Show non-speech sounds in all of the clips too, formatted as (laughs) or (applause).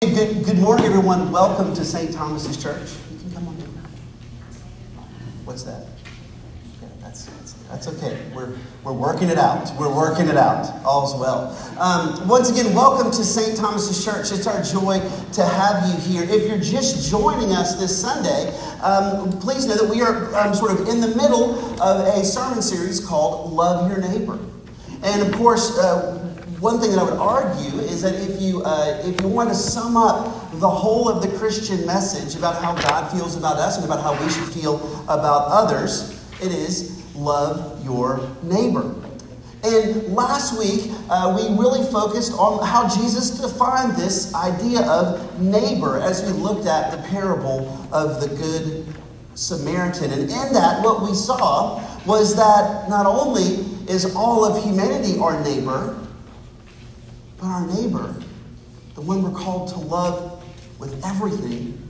Good, good morning, everyone. Welcome to St. Thomas's Church. You can come on in. What's that? Yeah, that's, that's, that's okay. We're, we're working it out. We're working it out. All's well. Um, once again, welcome to St. Thomas's Church. It's our joy to have you here. If you're just joining us this Sunday, um, please know that we are um, sort of in the middle of a sermon series called Love Your Neighbor. And of course, uh, one thing that I would argue is that if you, uh, if you want to sum up the whole of the Christian message about how God feels about us and about how we should feel about others, it is love your neighbor. And last week, uh, we really focused on how Jesus defined this idea of neighbor as we looked at the parable of the Good Samaritan. And in that, what we saw was that not only is all of humanity our neighbor, but our neighbor, the one we're called to love with everything,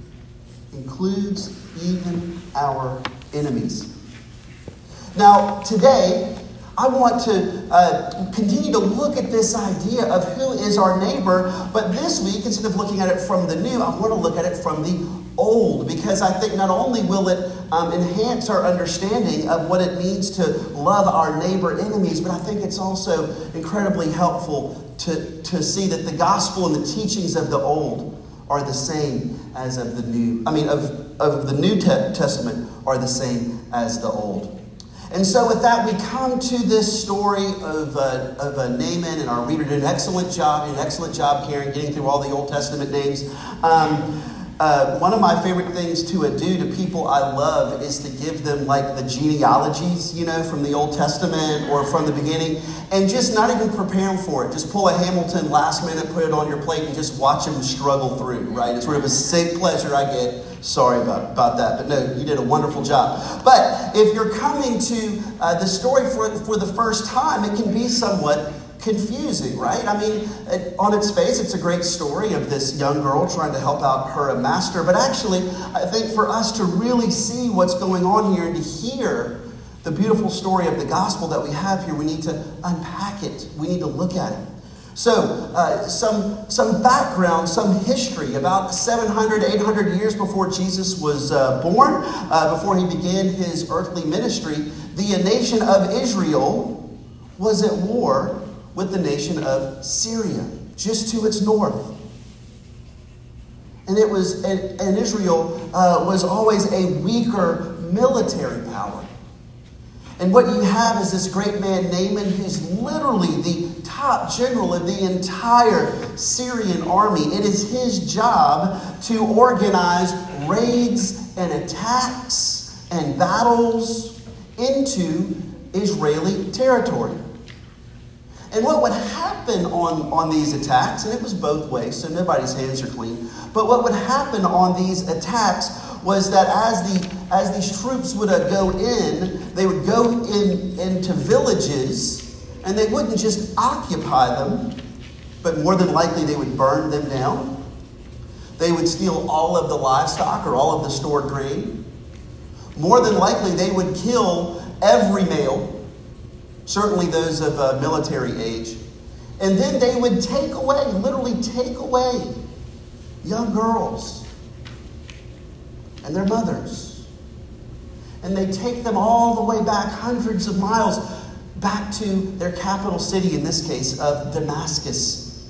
includes even our enemies. Now, today, I want to uh, continue to look at this idea of who is our neighbor, but this week, instead of looking at it from the new, I want to look at it from the old because I think not only will it um, enhance our understanding of what it means to love our neighbor enemies, but I think it's also incredibly helpful to, to see that the gospel and the teachings of the old are the same as of the new. I mean, of, of the New te- Testament are the same as the old. And so, with that, we come to this story of, uh, of uh, Naaman, and our reader did an excellent job, an excellent job, Karen, getting through all the Old Testament names. Um, uh, one of my favorite things to do to people I love is to give them like the genealogies, you know, from the Old Testament or from the beginning, and just not even prepare them for it. Just pull a Hamilton last minute, put it on your plate, and just watch them struggle through, right? It's sort of a sick pleasure I get. Sorry about, about that, but no, you did a wonderful job. But if you're coming to uh, the story for, for the first time, it can be somewhat confusing, right? I mean, on its face, it's a great story of this young girl trying to help out her master. But actually, I think for us to really see what's going on here and to hear the beautiful story of the gospel that we have here, we need to unpack it. We need to look at it. So, uh, some, some background, some history. About 700, 800 years before Jesus was uh, born, uh, before he began his earthly ministry, the nation of Israel was at war with the nation of Syria, just to its north. And it was, and, and Israel uh, was always a weaker military power. And what you have is this great man, Naaman, who's literally the top general of the entire Syrian army. It is his job to organize raids and attacks and battles into Israeli territory. And what would happen on, on these attacks, and it was both ways, so nobody's hands are clean, but what would happen on these attacks was that as, the, as these troops would uh, go in, they would go in, into villages, and they wouldn't just occupy them, but more than likely they would burn them down. They would steal all of the livestock or all of the stored grain. More than likely, they would kill every male certainly those of uh, military age. And then they would take away, literally take away, young girls and their mothers. And they take them all the way back, hundreds of miles, back to their capital city, in this case, of Damascus.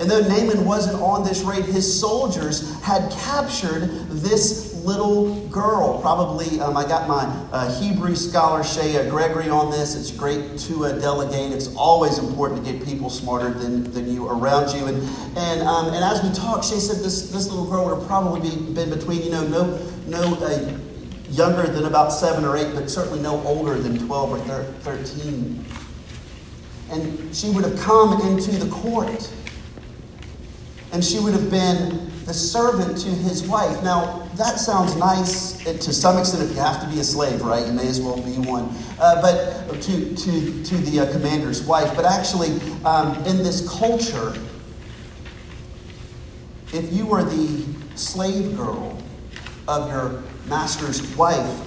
And though Naaman wasn't on this raid, his soldiers had captured this little girl. Probably, um, I got my uh, Hebrew scholar Shea Gregory on this. It's great to uh, delegate. It's always important to get people smarter than, than you around you. And and um, and as we talked, Shea said this this little girl would have probably be, been between you know no no. Uh, younger than about seven or eight, but certainly no older than 12 or 13. And she would have come into the court and she would have been the servant to his wife. Now, that sounds nice to some extent if you have to be a slave, right? You may as well be one. Uh, but to, to, to the uh, commander's wife. But actually, um, in this culture, if you were the slave girl of your master's wife,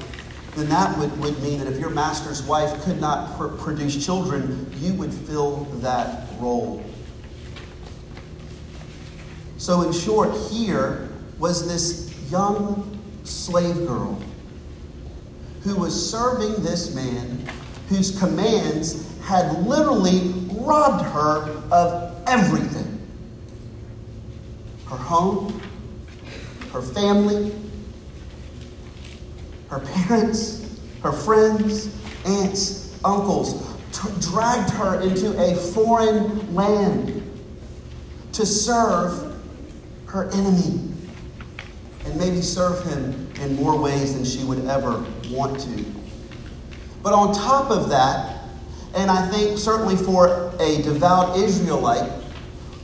then that would, would mean that if your master's wife could not pr- produce children, you would fill that role. So, in short, here was this young slave girl who was serving this man whose commands had literally robbed her of everything. Her home, her family, her parents, her friends, aunts, uncles, t- dragged her into a foreign land to serve her enemy and maybe serve him in more ways than she would ever want to. But on top of that, and I think certainly for a devout Israelite,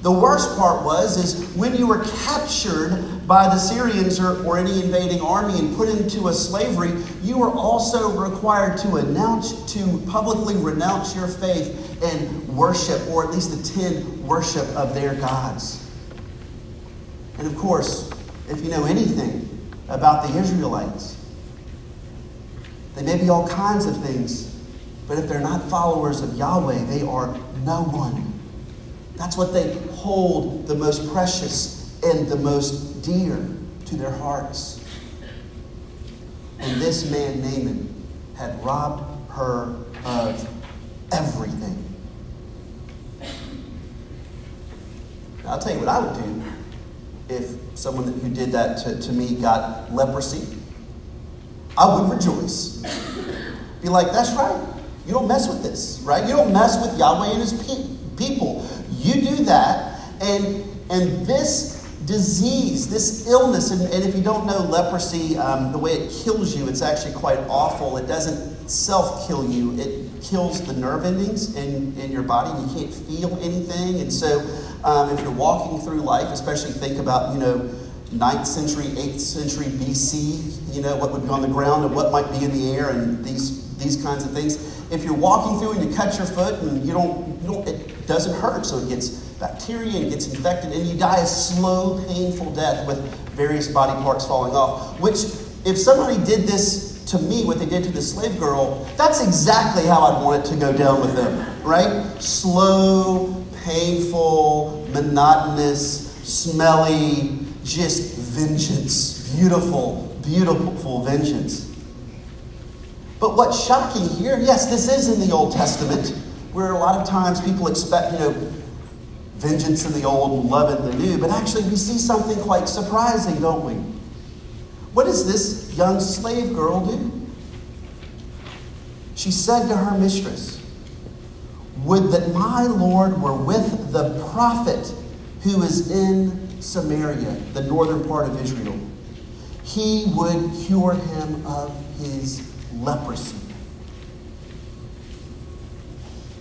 the worst part was is when you were captured by the Syrians or, or any invading army and put into a slavery, you were also required to announce to publicly renounce your faith and worship, or at least attend worship of their gods. And of course, if you know anything about the Israelites, they may be all kinds of things, but if they're not followers of Yahweh, they are no one. That's what they hold the most precious and the most dear to their hearts. And this man, Naaman, had robbed her of everything. I'll tell you what I would do if someone who did that to, to me got leprosy. I would rejoice. Be like, that's right. You don't mess with this, right? You don't mess with Yahweh and his pe- people. You do that, and, and this disease, this illness, and, and if you don't know leprosy, um, the way it kills you, it's actually quite awful. It doesn't self kill you, it kills the nerve endings in, in your body. You can't feel anything. And so, um, if you're walking through life, especially think about, you know, 9th century, 8th century BC, you know, what would be on the ground and what might be in the air and these, these kinds of things. If you're walking through and you cut your foot and you don't, you don't, it doesn't hurt, so it gets bacteria and it gets infected and you die a slow, painful death with various body parts falling off. Which, if somebody did this to me, what they did to the slave girl, that's exactly how I'd want it to go down with them, right? Slow, painful, monotonous, smelly, just vengeance. Beautiful, beautiful vengeance. But what's shocking here, yes, this is in the Old Testament, where a lot of times people expect, you know, vengeance in the old love in the new, but actually we see something quite surprising, don't we? What does this young slave girl do? She said to her mistress, Would that my Lord were with the prophet who is in Samaria, the northern part of Israel. He would cure him of his leprosy.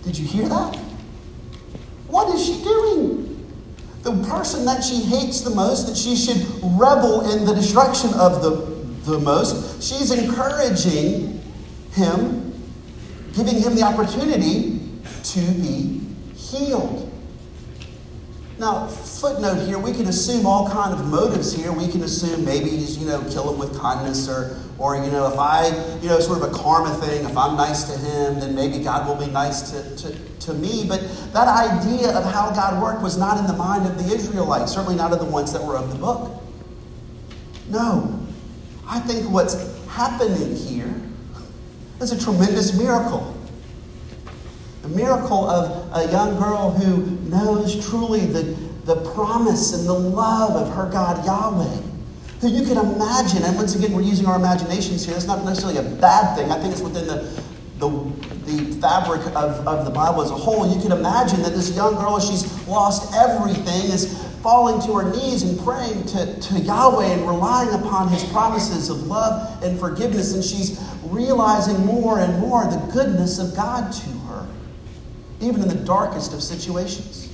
Did you hear that? What is she doing? The person that she hates the most, that she should revel in the destruction of the, the most, she's encouraging him, giving him the opportunity to be healed. Now, footnote here, we can assume all kind of motives here. We can assume maybe he's, you know, kill him with kindness or, or, you know, if I, you know, sort of a karma thing, if I'm nice to him, then maybe God will be nice to, to, to me. But that idea of how God worked was not in the mind of the Israelites, certainly not of the ones that were of the book. No. I think what's happening here is a tremendous miracle. The miracle of a young girl who knows truly the, the promise and the love of her God Yahweh. Who you can imagine, and once again, we're using our imaginations here. That's not necessarily a bad thing. I think it's within the, the, the fabric of, of the Bible as a whole. You can imagine that this young girl, she's lost everything, is falling to her knees and praying to, to Yahweh and relying upon his promises of love and forgiveness. And she's realizing more and more the goodness of God to her even in the darkest of situations.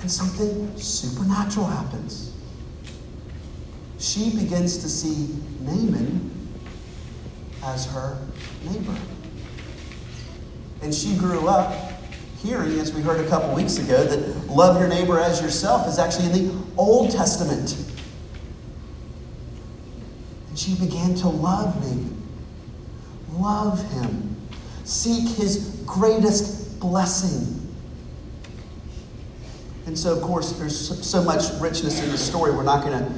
And something supernatural happens. She begins to see Naaman as her neighbor. And she grew up hearing, as we heard a couple weeks ago, that love your neighbor as yourself is actually in the Old Testament. And she began to love Naaman, love him seek his greatest blessing. And so, of course, there's so much richness in the story. We're not going to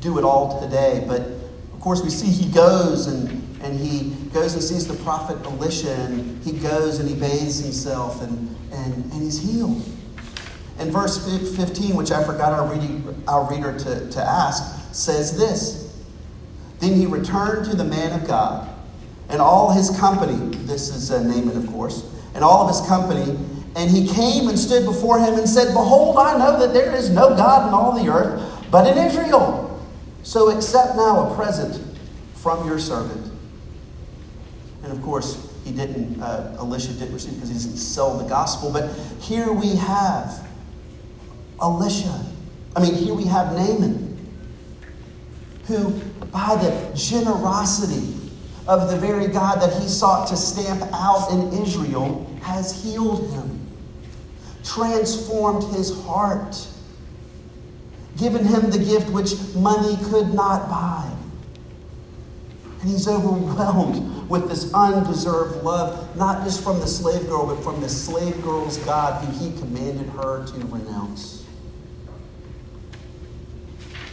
do it all today. But, of course, we see he goes and, and he goes and sees the prophet Elisha, and he goes and he bathes himself, and, and, and he's healed. And verse 15, which I forgot our, reading, our reader to, to ask, says this Then he returned to the man of God and all his company. This is uh, Naaman, of course. And all of his company and he came and stood before him and said, Behold, I know that there is no God in all the earth but in Israel. So accept now a present from your servant. And of course, he didn't, uh, Elisha didn't receive because he didn't sell the gospel. But here we have Elisha. I mean, here we have Naaman, who, by the generosity of the very God that he sought to stamp out in Israel, has healed him transformed his heart, given him the gift which money could not buy. And he's overwhelmed with this undeserved love, not just from the slave girl, but from the slave girl's God who he commanded her to renounce.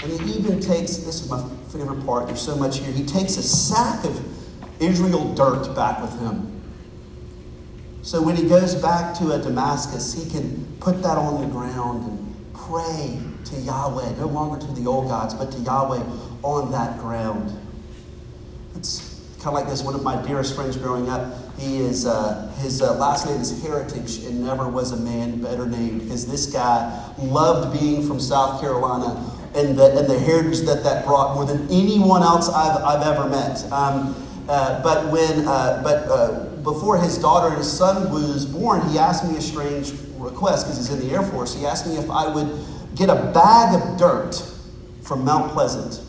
And he even takes this is my favorite part, there's so much here. He takes a sack of Israel dirt back with him so when he goes back to a Damascus, he can put that on the ground and pray to Yahweh, no longer to the old gods, but to Yahweh on that ground. It's kind of like this. One of my dearest friends growing up, he is uh, his uh, last name is Heritage, and never was a man better named because this guy loved being from South Carolina and the, and the heritage that that brought more than anyone else I've, I've ever met. Um, uh, but when, uh, but uh, before his daughter and his son was born, he asked me a strange request because he's in the Air Force. He asked me if I would get a bag of dirt from Mount Pleasant,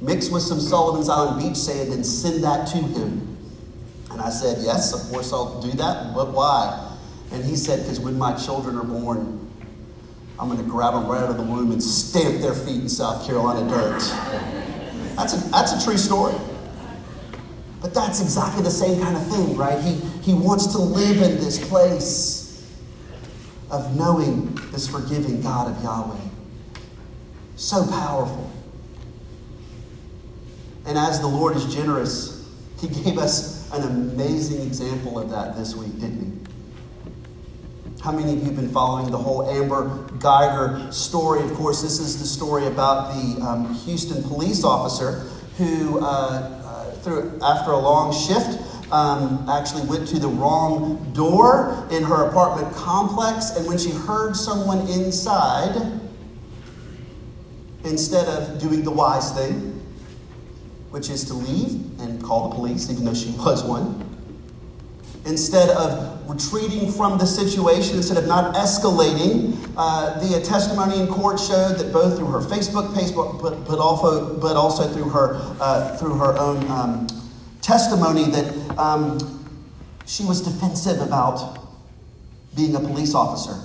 mix with some Sullivan's Island beach sand, and send that to him. And I said, Yes, of course I'll do that. But why? And he said, Because when my children are born, I'm going to grab them right out of the womb and stamp their feet in South Carolina dirt. That's a, that's a true story. But that's exactly the same kind of thing, right? He, he wants to live in this place of knowing this forgiving God of Yahweh. So powerful. And as the Lord is generous, He gave us an amazing example of that this week, didn't He? How many of you have been following the whole Amber Guyger story? Of course, this is the story about the um, Houston police officer who uh, through, after a long shift, um, actually went to the wrong door in her apartment complex, and when she heard someone inside, instead of doing the wise thing, which is to leave and call the police, even though she (laughs) was one, instead of retreating from the situation, instead of not escalating, uh, the testimony in court showed that both through her Facebook page, but, but, also, but also through her, uh, through her own um, testimony, that um, she was defensive about being a police officer.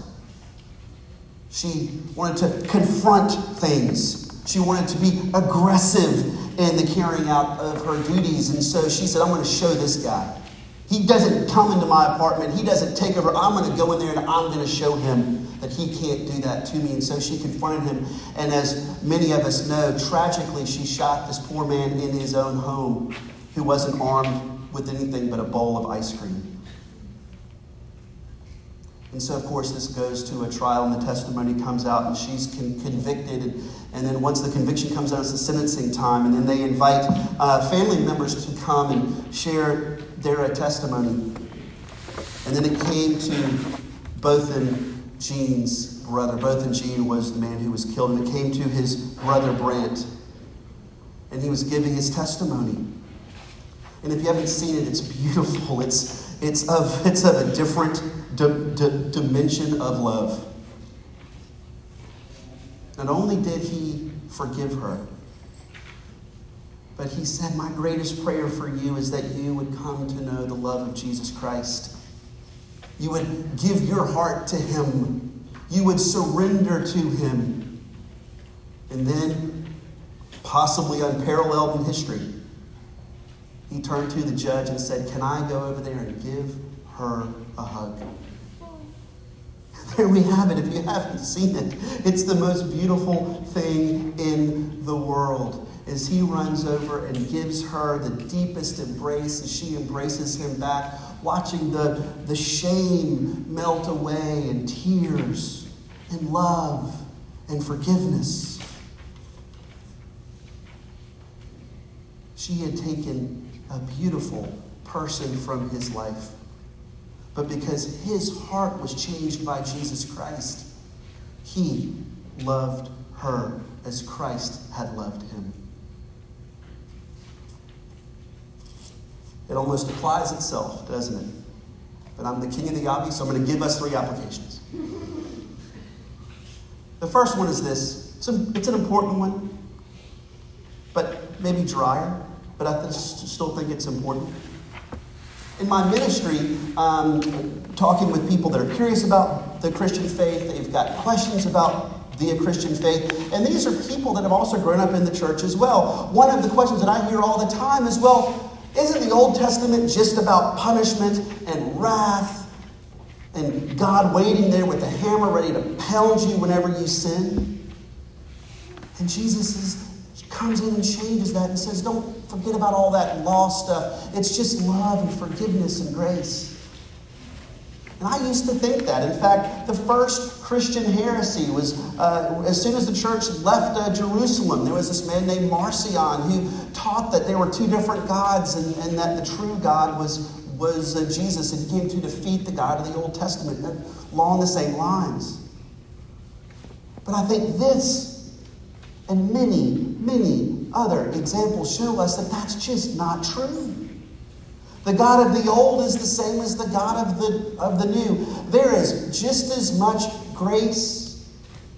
She wanted to confront things. She wanted to be aggressive in the carrying out of her duties. And so she said, I'm going to show this guy. He doesn't come into my apartment. He doesn't take over. I'm going to go in there and I'm going to show him that he can't do that to me. And so she confronted him. And as many of us know, tragically, she shot this poor man in his own home who wasn't armed with anything but a bowl of ice cream. And so, of course, this goes to a trial, and the testimony comes out, and she's con- convicted. And, and, then, once the conviction comes out, it's the sentencing time. And then they invite uh, family members to come and share their a testimony. And then it came to both in Gene's brother. Botham Jean was the man who was killed, and it came to his brother Brandt. And he was giving his testimony. And if you haven't seen it, it's beautiful. It's, it's, of, it's of a different d- d- dimension of love. Not only did he forgive her, but he said, My greatest prayer for you is that you would come to know the love of Jesus Christ. You would give your heart to him. You would surrender to him. And then, possibly unparalleled in history, he turned to the judge and said, Can I go over there and give her a hug? There we have it. If you haven't seen it, it's the most beautiful thing in the world. As he runs over and gives her the deepest embrace, as she embraces him back, watching the, the shame melt away and tears and love and forgiveness. She had taken a beautiful person from his life. But because his heart was changed by Jesus Christ, he loved her as Christ had loved him. It almost applies itself, doesn't it? But I'm the king of the obvious, so I'm going to give us three applications. The first one is this it's, a, it's an important one, but maybe drier, but I still think it's important. In my ministry, um, talking with people that are curious about the Christian faith, they've got questions about the Christian faith, and these are people that have also grown up in the church as well. One of the questions that I hear all the time is well, isn't the Old Testament just about punishment and wrath and God waiting there with the hammer ready to pound you whenever you sin? And Jesus is, comes in and changes that and says, don't forget about all that law stuff. It's just love and forgiveness and grace. And I used to think that. In fact, the first Christian heresy was uh, as soon as the church left uh, Jerusalem, there was this man named Marcion who taught that there were two different gods and, and that the true God was, was uh, Jesus, and he came to defeat the God of the Old Testament, along the same lines. But I think this and many, many other examples show us that that's just not true. The God of the old is the same as the God of the, of the new. There is just as much grace,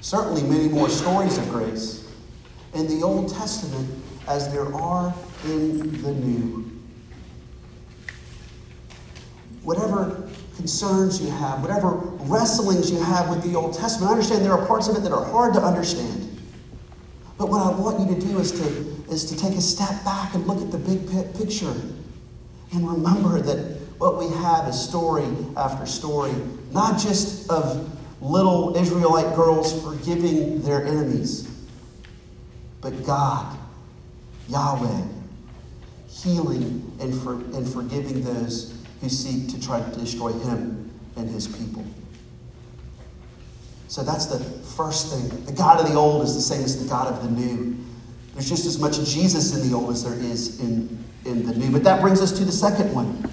certainly many more stories of grace, in the Old Testament as there are in the New. Whatever concerns you have, whatever wrestlings you have with the Old Testament, I understand there are parts of it that are hard to understand. But what I want you to do is to, is to take a step back and look at the big picture and remember that what we have is story after story, not just of little Israelite girls forgiving their enemies, but God, Yahweh, healing and, for, and forgiving those who seek to try to destroy him and his people. So that's the first thing. The God of the old is the same as the God of the new. There's just as much Jesus in the old as there is in in the new. But that brings us to the second one.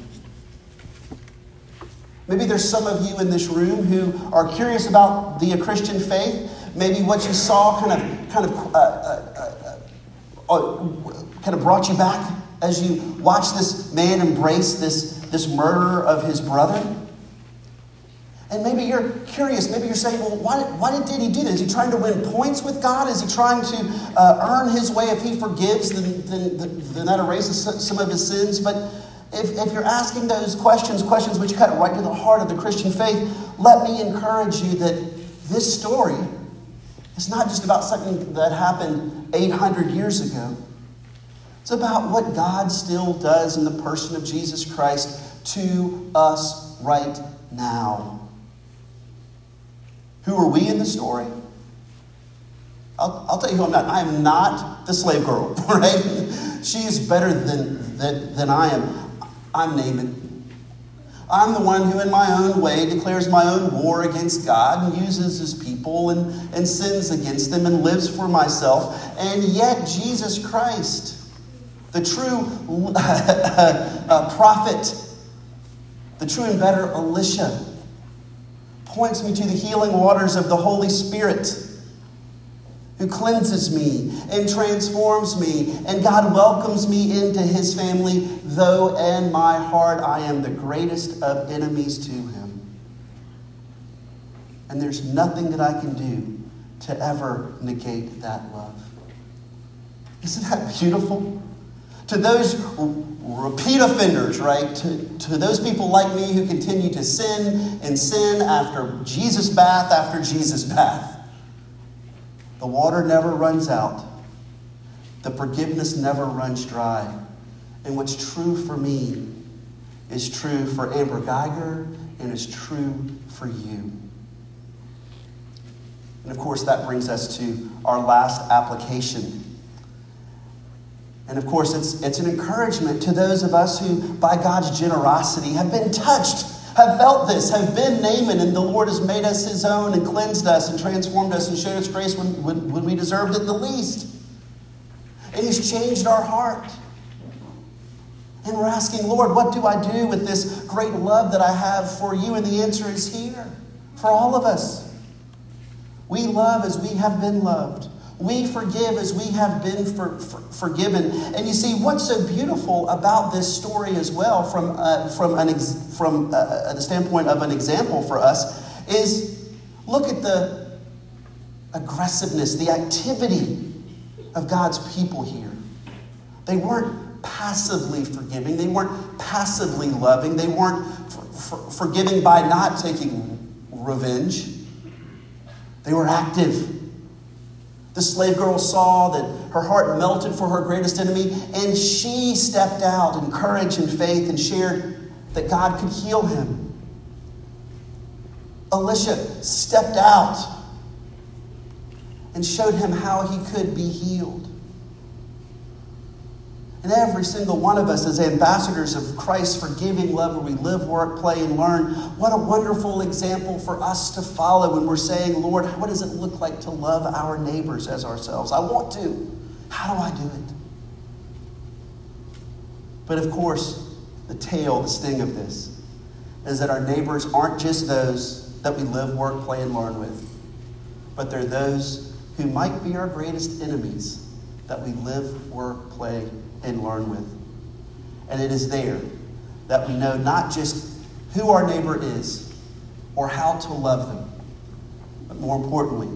Maybe there's some of you in this room who are curious about the Christian faith. Maybe what you saw kind of, kind of, uh, uh, uh, uh, kind of brought you back as you watched this man embrace this, this murderer of his brother. And maybe you're curious. Maybe you're saying, well, why, why did he do this? Is he trying to win points with God? Is he trying to uh, earn his way? If he forgives, then, then, then that erases some of his sins. But if, if you're asking those questions, questions which cut right to the heart of the Christian faith, let me encourage you that this story is not just about something that happened 800 years ago. It's about what God still does in the person of Jesus Christ to us right now. Who are we in the story? I'll, I'll tell you who I'm not. I am not the slave girl, (laughs) right? She is better than, than, than I am. I'm Naaman. I'm the one who, in my own way, declares my own war against God and uses his people and, and sins against them and lives for myself. And yet, Jesus Christ, the true (laughs) uh, prophet, the true and better Elisha, points me to the healing waters of the Holy Spirit who cleanses me and transforms me, and God welcomes me into his family, though in my heart I am the greatest of enemies to him. And there's nothing that I can do to ever negate that love. Isn't that beautiful? To those repeat offenders, right? To, to those people like me who continue to sin and sin after Jesus' bath after Jesus' bath. The water never runs out, the forgiveness never runs dry. And what's true for me is true for Amber Guyger and is true for you. And of course, that brings us to our last application. And of course, it's, it's an encouragement to those of us who, by God's generosity, have been touched, have felt this, have been Naaman, and the Lord has made us his own and cleansed us and transformed us and showed us grace when, when, when we deserved it the least. And he's changed our heart. And we're asking, Lord, what do I do with this great love that I have for you? And the answer is here for all of us. We love as we have been loved. We forgive as we have been for, for, forgiven. And you see, what's so beautiful about this story as well, from, uh, from, an ex- from uh, uh the standpoint of an example for us, is look at the aggressiveness, the activity of God's people here. They weren't passively forgiving. They weren't passively loving. They weren't for, for, forgiving by not taking revenge. They were active. The slave girl saw that her heart melted for her greatest enemy, and she stepped out in courage and faith and shared that God could heal him. Elisha stepped out and showed him how he could be healed. And every single one of us, as ambassadors of Christ's forgiving love, where we live, work, play, and learn, what a wonderful example for us to follow when we're saying, Lord, what does it look like to love our neighbors as ourselves? I want to. How do I do it? But of course, the tail, the sting of this, is that our neighbors aren't just those that we live, work, play, and learn with, but they're those who might be our greatest enemies that we live, work, play, and learn with. And it is there that we know not just who our neighbor is or how to love them, but more importantly,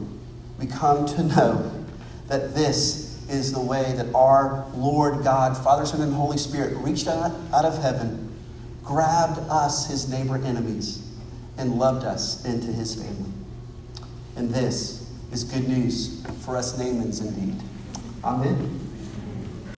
we come to know that this is the way that our Lord God, Father, Son, and Holy Spirit reached out, out of heaven, grabbed us, his neighbor enemies, and loved us into his family. And this is good news for us Naamans indeed. 아멘.